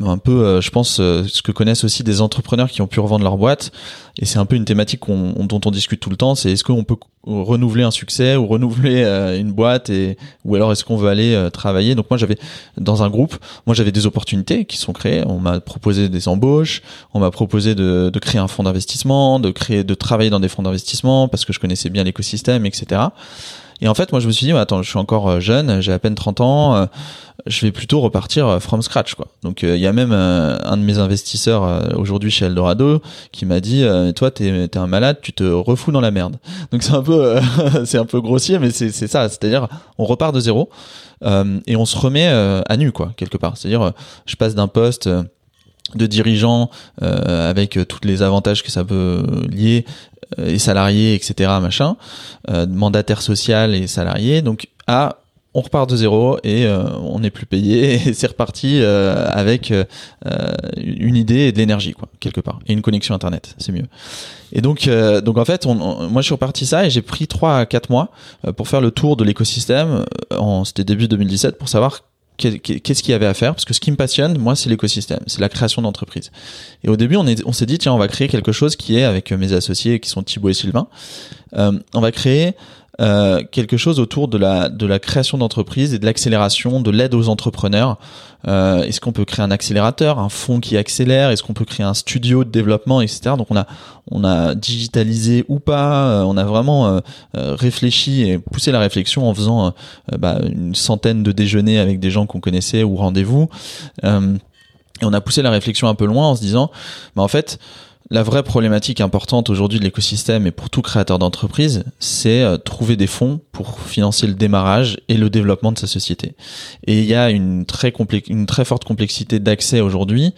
un peu euh, je pense ce que connaissent aussi des entrepreneurs qui ont pu revendre leur boîte et c'est un peu une thématique dont on discute tout le temps, c'est est-ce qu'on peut renouveler un succès ou renouveler une boîte et ou alors est-ce qu'on veut aller travailler? Donc moi j'avais dans un groupe, moi j'avais des opportunités qui sont créées, on m'a proposé des embauches, on m'a proposé de, de créer un fonds d'investissement, de créer de travailler dans des fonds d'investissement parce que je connaissais bien l'écosystème etc. Et en fait, moi, je me suis dit, attends, je suis encore euh, jeune, j'ai à peine 30 ans, euh, je vais plutôt repartir euh, from scratch, quoi. Donc, il y a même un de mes investisseurs aujourd'hui chez Eldorado qui m'a dit, toi, t'es es un malade, tu te refous dans la merde. Donc, c'est un peu, c'est un peu grossier, mais c'est ça. C'est-à-dire, on repart de zéro et on se remet à nu, quoi, quelque part. C'est-à-dire, je passe d'un poste de dirigeant euh, avec tous les avantages que ça peut lier euh, et salariés etc machin euh, mandataire social et salarié donc à on repart de zéro et euh, on n'est plus payé et c'est reparti euh, avec une idée et de l'énergie quoi quelque part et une connexion internet c'est mieux. Et donc donc en fait on, moi je suis reparti ça et j'ai pris 3 à 4 mois pour faire le tour de l'écosystème c'était début 2017 pour savoir qu'est-ce qu'il y avait à faire? Parce que ce qui me passionne moi c'est l'écosystème c'est la création d'entreprises et au début on est on s'est dit tiens on va créer quelque chose qui est avec mes associés qui sont Thibaut et Sylvain. Euh, on va créer euh, quelque chose autour de la de la création d'entreprises et de l'accélération de l'aide aux entrepreneurs. Euh, est-ce qu'on peut créer un accélérateur un fonds qui accélère? Est-ce qu'on peut créer un studio de développement etc donc on a on a digitalisé ou pas euh, on a vraiment euh, réfléchi et poussé la réflexion en faisant bah, une centaine de déjeuners avec des gens qu'on connaissait ou rendez-vous. Et on a poussé la réflexion un peu loin en se disant bah en fait la vraie problématique importante aujourd'hui de l'écosystème et pour tout créateur d'entreprise, c'est euh, trouver des fonds pour financer le démarrage et le développement de sa société. Et il y a une très, forte complexité d'accès aujourd'hui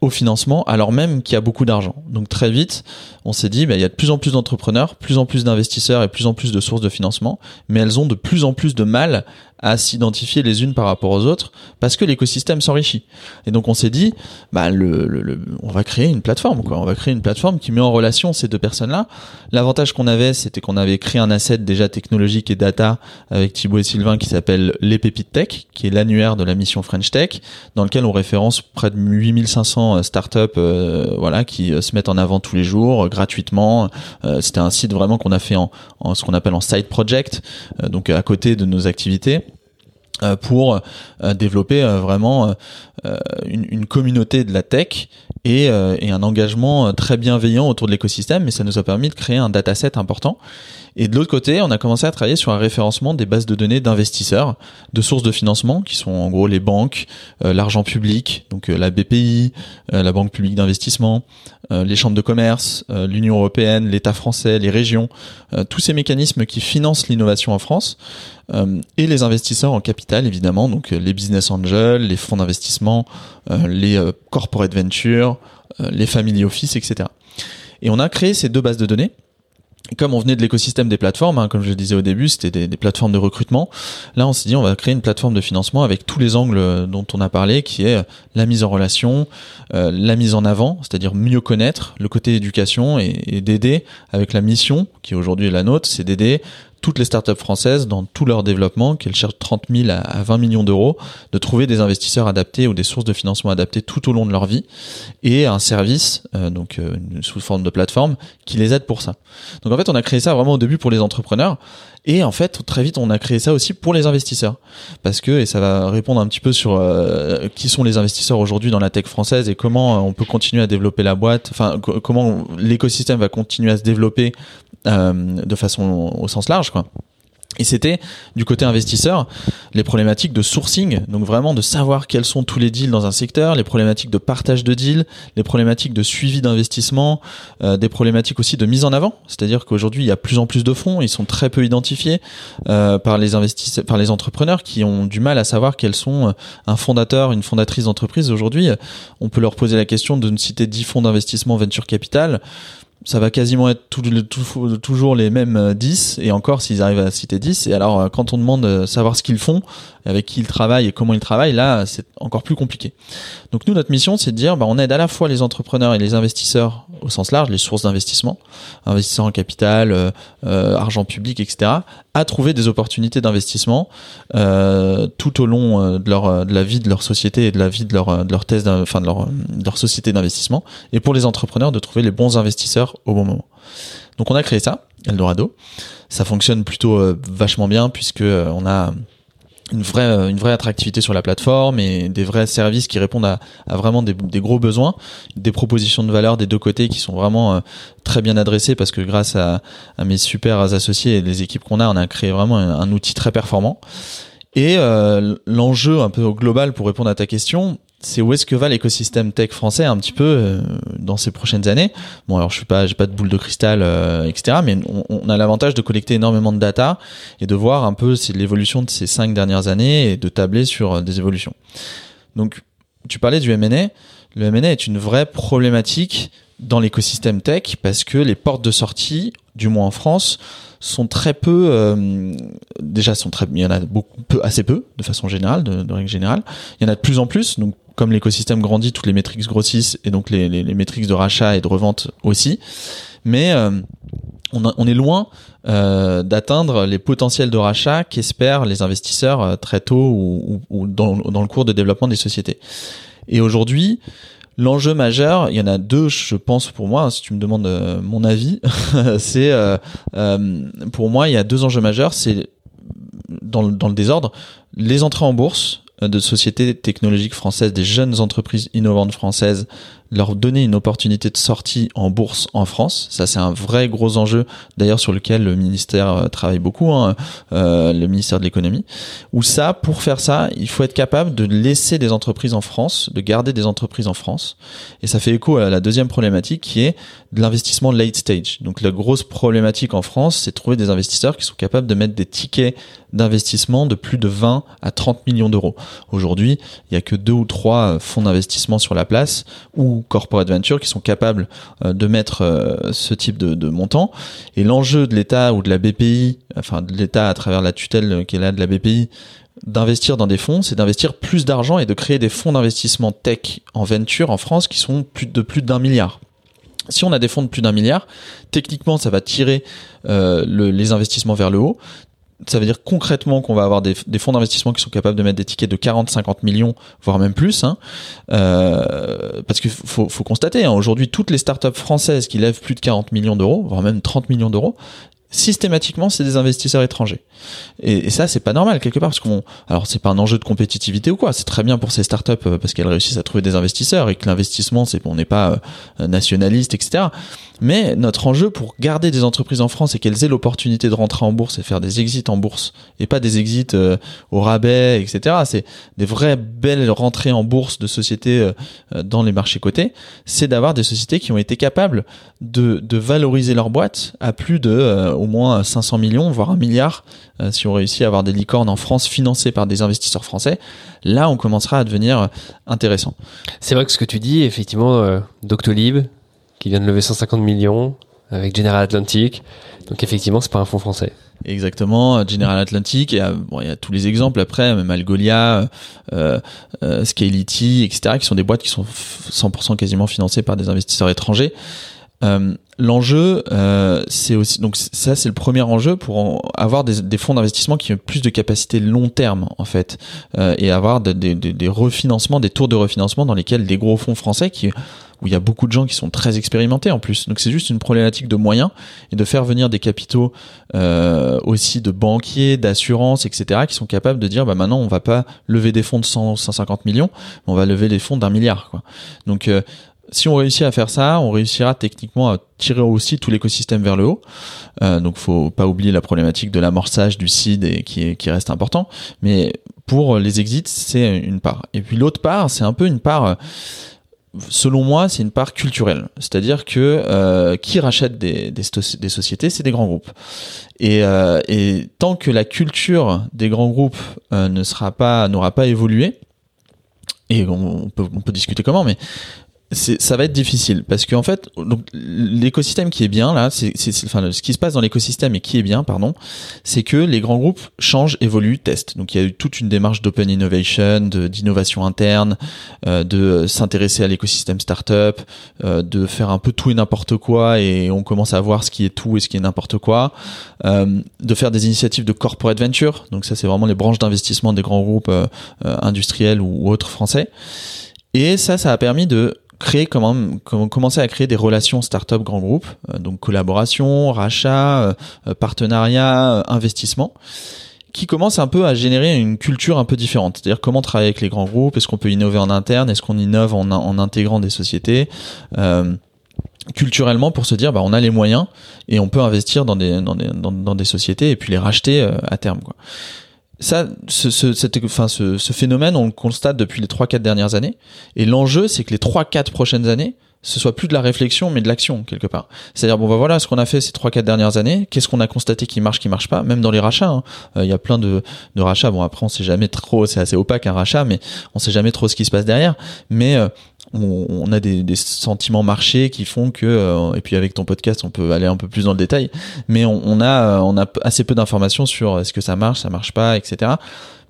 au financement alors même qu'il y a beaucoup d'argent. Donc très vite, on s'est dit, bah, il y a de plus en plus d'entrepreneurs, plus en plus d'investisseurs et plus en plus de sources de financement, mais elles ont de plus en plus de mal à s'identifier les unes par rapport aux autres parce que l'écosystème s'enrichit. Et donc on s'est dit, bah le, le, on va créer une plateforme quoi. On va créer une plateforme qui met en relation ces deux personnes-là. L'avantage qu'on avait, c'était qu'on avait créé un asset déjà technologique et data avec Thibaut et Sylvain qui s'appelle les pépites tech, qui est l'annuaire de la mission French Tech, dans lequel on référence près de 8500 euh, startups, euh, voilà, qui euh, se mettent en avant tous les jours gratuitement. c'était un site vraiment qu'on a fait en, en ce qu'on appelle en side project, donc à côté de nos activités. Euh, pour euh, développer euh, vraiment une, communauté de la tech et, et, un engagement très bienveillant autour de l'écosystème, mais ça nous a permis de créer un dataset important. Et de l'autre côté, on a commencé à travailler sur un référencement des bases de données d'investisseurs, de sources de financement, qui sont en gros les banques, l'argent public, donc la BPI, la Banque publique d'investissement, les chambres de commerce, l'Union européenne, l'État français, les régions, tous ces mécanismes qui financent l'innovation en France. Euh, et les investisseurs en capital évidemment, donc euh, les business angels, les fonds d'investissement, euh, les corporate ventures, les family office, etc. Et on a créé ces deux bases de données comme on venait de l'écosystème des plateformes, hein, comme je le disais au début, c'était des, plateformes de recrutement. Là, on s'est dit, on va créer une plateforme de financement avec tous les angles dont on a parlé, qui est la mise en relation, euh, la mise en avant, c'est-à-dire mieux connaître le côté éducation et, et d'aider avec la mission qui aujourd'hui est la nôtre, c'est d'aider toutes les startups françaises dans tout leur développement, qu'elles cherchent 30 000 à 20 millions d'euros, de trouver des investisseurs adaptés ou des sources de financement adaptées tout au long de leur vie et un service, euh, donc euh, sous forme de plateforme, qui les aide pour ça. Donc en fait, on a créé ça vraiment au début pour les entrepreneurs et en fait, très vite, on a créé ça aussi pour les investisseurs. Parce que, et ça va répondre un petit peu sur euh, qui sont les investisseurs aujourd'hui dans la tech française et comment on peut continuer à développer la boîte, enfin, comment l'écosystème va continuer à se développer euh, de façon au sens large, quoi. Et c'était du côté investisseur les problématiques de sourcing, donc vraiment de savoir quels sont tous les deals dans un secteur, les problématiques de partage de deals, les problématiques de suivi d'investissement, euh, des problématiques aussi de mise en avant. C'est-à-dire qu'aujourd'hui il y a plus en plus de fonds, ils sont très peu identifiés euh, par les investisseurs, par les entrepreneurs qui ont du mal à savoir quels sont euh, un fondateur, une fondatrice d'entreprise. Aujourd'hui, on peut leur poser la question de ne citer 10 fonds d'investissement venture capital ça va quasiment être toujours les mêmes 10 et encore s'ils arrivent à citer 10 et alors quand on demande de savoir ce qu'ils font avec qui ils travaillent et comment ils travaillent, là, c'est encore plus compliqué. Donc nous, notre mission, c'est de dire, bah, on aide à la fois les entrepreneurs et les investisseurs au sens large, les sources d'investissement, investisseurs en capital, euh, euh, argent public, etc., à trouver des opportunités d'investissement euh, tout au long de leur de la vie de leur société et de la vie de leur de leur thèse, enfin de leur, de leur société d'investissement, et pour les entrepreneurs de trouver les bons investisseurs au bon moment. Donc on a créé ça, Eldorado. Ça fonctionne plutôt vachement bien puisque on a une vraie euh, une vraie attractivité sur la plateforme et des vrais services qui répondent à, à vraiment des, des, gros besoins des propositions de valeur des deux côtés qui sont vraiment euh, très bien adressées parce que grâce à, à, mes super associés et les équipes qu'on a on a créé vraiment un, outil très performant. Et euh, l'enjeu un peu global pour répondre à ta question c'est où est-ce que va l'écosystème tech français un petit peu euh, dans ces prochaines années? Bon, alors je suis pas, j'ai pas de boule de cristal, euh, etc. Mais on, on a l'avantage de collecter énormément de data et de voir un peu l'évolution de ces cinq dernières années et de tabler sur euh, des évolutions. Donc, tu parlais du M&A. Le M&A est une vraie problématique dans l'écosystème tech parce que les portes de sortie, du moins en France, sont très peu euh, déjà sont très il y en a beaucoup assez peu de façon générale de, règle générale il y en a de plus en plus donc comme l'écosystème grandit, toutes les métriques grossissent et donc les, les, métriques de rachat et de revente aussi. Mais euh, on, est loin euh, d'atteindre les potentiels de rachat qu'espèrent les investisseurs très tôt ou, ou, ou dans, dans, le cours de développement des sociétés. Et aujourd'hui, l'enjeu majeur, il y en a deux, je pense pour moi, si tu me demandes euh, mon avis, c'est euh, euh, pour moi, il y a deux enjeux majeurs. C'est dans le désordre, les entrées en bourse de sociétés technologiques françaises, des jeunes entreprises innovantes françaises, leur donner une opportunité de sortie en bourse en France. Ça, c'est un vrai gros enjeu, d'ailleurs sur lequel le ministère euh, travaille beaucoup, hein, euh, le ministère de l'économie. Où ça, pour faire ça, il faut être capable de laisser des entreprises en France, de garder des entreprises en France. Et ça fait écho à la deuxième problématique qui est de l'investissement late stage. Donc la grosse problématique en France, c'est trouver des investisseurs qui sont capables de mettre des tickets d'investissement de plus de 20 à 30 millions d'euros. Aujourd'hui, il y a que deux ou trois fonds d'investissement sur la place ou corporate venture qui sont capables euh, de mettre euh, ce type de, montant. Et l'enjeu de l'État ou de la BPI, enfin de l'État à travers la tutelle qu'elle a de la BPI, d'investir dans des fonds, c'est d'investir plus d'argent et de créer des fonds d'investissement tech en venture en France qui sont de plus d'un milliard. Si on a des fonds de plus d'un milliard, techniquement, ça va tirer euh, le, les investissements vers le haut ça veut dire concrètement qu'on va avoir des, des fonds d'investissement qui sont capables de mettre des tickets de 40-50 millions, voire même plus. Hein. Euh, parce qu'il faut, faut, constater, hein, aujourd'hui, toutes les startups françaises qui lèvent plus de 40 millions d'euros, voire même 30 millions d'euros, systématiquement, c'est des investisseurs étrangers. Et, et ça, c'est pas normal quelque part, parce qu'on, alors c'est pas un enjeu de compétitivité ou quoi. C'est très bien pour ces startups euh, parce qu'elles réussissent à trouver des investisseurs et que l'investissement, c'est qu'on n'est pas euh, nationaliste, etc. Mais notre enjeu pour garder des entreprises en France et qu'elles aient l'opportunité de rentrer en bourse et faire des exits en bourse et pas des exits euh, au rabais, etc. C'est des vraies belles rentrées en bourse de sociétés euh, dans les marchés cotés. C'est d'avoir des sociétés qui ont été capables de, valoriser leur boîte à plus de euh, au moins 500 millions, voire un milliard, euh, si on réussit à avoir des licornes en France financées par des investisseurs français. Là, on commencera à devenir euh, intéressant. C'est vrai que ce que tu dis, effectivement, Doctolib, qui vient de lever 150 millions, avec General Atlantic. Donc effectivement, c'est pas un fonds français. Exactement, General Atlantic, et bon, il y a tous les exemples après, même Algolia, euh, euh, Scality, etc., qui sont des boîtes qui sont 100% quasiment financées par des investisseurs étrangers. Euh, L'enjeu, euh, c'est aussi donc ça c'est le premier enjeu pour avoir des, fonds d'investissement qui ont plus de capacité long terme en fait euh, et avoir des refinancements, des tours de refinancement dans lesquels des gros fonds français qui où il y a beaucoup de gens qui sont très expérimentés en plus. Donc c'est juste une problématique de moyens et de faire venir des capitaux euh, aussi de banquiers, d'assurances, etc. qui sont capables de dire bah maintenant on va pas lever des fonds de 100, 150 millions, on va lever des fonds d'un milliard. Quoi. Donc euh, si on réussit à faire ça, on réussira techniquement à tirer aussi tout l'écosystème vers le haut. Euh, donc, faut pas oublier la problématique de l'amorçage du seed et qui, qui reste important. Mais pour les exits, c'est une part. Et puis l'autre part, c'est un peu une part. Selon moi, c'est une part culturelle, c'est-à-dire que euh, qui rachète des, sociétés, c'est des grands groupes. Et, euh, et, tant que la culture des grands groupes euh, ne sera pas, n'aura pas évolué, et on peut discuter comment, mais ça va être difficile parce qu'en fait, l'écosystème qui est bien là, c'est, enfin ce qui se passe dans l'écosystème et qui est bien, pardon, c'est que les grands groupes changent, évoluent, testent. Donc il y a eu toute une démarche d'open innovation, d'innovation interne, euh, de s'intéresser à l'écosystème startup, euh, de faire un peu tout et n'importe quoi et on commence à voir ce qui est tout et ce qui est n'importe quoi, euh, de faire des initiatives de corporate venture. Donc ça c'est vraiment les branches d'investissement des grands groupes euh, euh, industriels ou, ou autres français. Et ça, ça a permis de créer comment, commencer à créer des relations start-up grand groupe, euh, donc collaboration, rachat, euh, euh, partenariat, investissement qui commence un peu à générer une culture un peu différente. C'est-à-dire comment travailler avec les grands groupes, est-ce qu'on peut innover en interne, est-ce qu'on innove en, en, intégrant des sociétés euh, culturellement pour se dire bah on a les moyens et on peut investir dans des dans des, dans, des sociétés et puis les racheter à terme quoi ça, ce, ce, enfin, ce, ce, phénomène, on le constate depuis les 3-4 dernières années. Et l'enjeu, c'est que les 3-4 prochaines années, ce soit plus de la réflexion, mais de l'action, quelque part. C'est-à-dire, bon, bah voilà ce qu'on a fait ces 3-4 dernières années, qu'est-ce qu'on a constaté qui marche, qui marche pas, même dans les rachats. Hein. Euh, il y a plein de, de rachats. Bon, après, on sait jamais trop, c'est assez opaque un rachat, mais on sait jamais trop ce qui se passe derrière. Mais euh, on, a des, sentiments marchés qui font que euh, et puis avec ton podcast on peut aller un peu plus dans le détail mais on, a on a assez peu d'informations sur est-ce que ça marche ça marche pas etc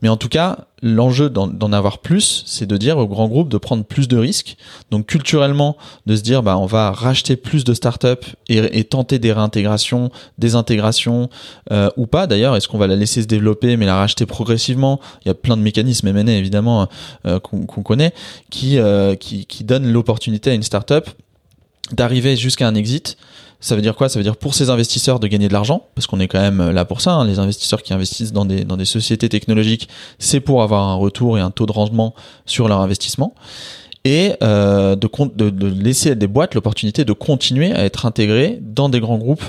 mais en tout cas, l'enjeu d'en avoir plus, c'est de dire aux grands groupes de prendre plus de risques. Donc culturellement, de se dire, bah, on va racheter plus de startups et, tenter des réintégrations, des intégrations euh, ou pas. D'ailleurs, est-ce qu'on va la laisser se développer mais la racheter progressivement? Il y a plein de mécanismes M&A évidemment euh, qu'on connaît qui, euh, qui qui donnent l'opportunité à une startup d'arriver jusqu'à un exit ça veut dire quoi? Ça veut dire pour ces investisseurs de gagner de l'argent, parce qu'on est quand même là pour ça. Hein. les investisseurs qui investissent dans des, sociétés technologiques, c'est pour avoir un retour et un taux de rendement sur leur investissement. Et euh, de laisser à des boîtes l'opportunité de continuer à être intégrées dans des grands groupes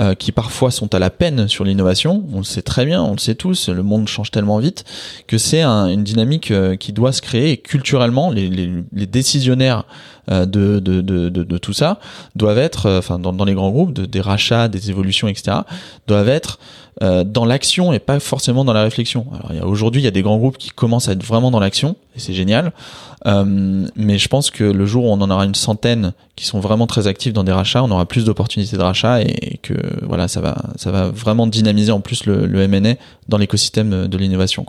euh, qui parfois sont à la peine sur l'innovation. On le sait très bien, on le sait tous, le monde change tellement vite que c'est un, une dynamique euh, qui doit se créer culturellement, les, décisionnaires euh, de, tout ça doivent être, enfin dans, dans les grands groupes, de, des rachats, des évolutions, etc., doivent être euh, dans l'action et pas forcément dans la réflexion. Alors aujourd'hui, il y a des grands groupes qui commencent à être vraiment dans l'action et c'est génial. Euh, mais je pense que le jour où on en aura une centaine qui sont vraiment très actifs dans des rachats, on aura plus d'opportunités de rachat et que voilà, ça va, ça va vraiment dynamiser en plus le, le M&A dans l'écosystème de l'innovation.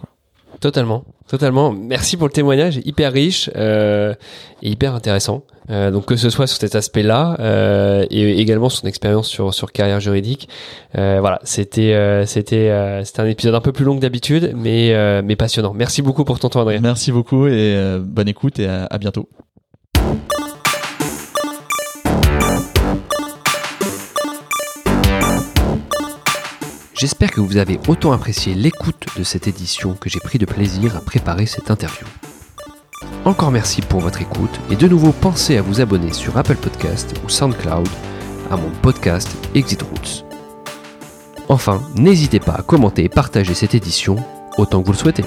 Totalement, totalement. Merci pour le témoignage, hyper riche euh, et hyper intéressant. Euh, donc que ce soit sur cet aspect-là euh, et également son expérience sur sur carrière juridique. Euh, voilà, c'était euh, c'était euh, c'était un épisode un peu plus long que d'habitude, mais mais passionnant. Merci beaucoup pour ton temps, André. Merci beaucoup et bonne écoute et à, à bientôt. J'espère que vous avez autant apprécié l'écoute de cette édition que j'ai pris de plaisir à préparer cette interview. Encore merci pour votre écoute et de nouveau pensez à vous abonner sur Apple Podcast ou SoundCloud à mon podcast Exit Roots. Enfin, n'hésitez pas à commenter et partager cette édition autant que vous le souhaitez.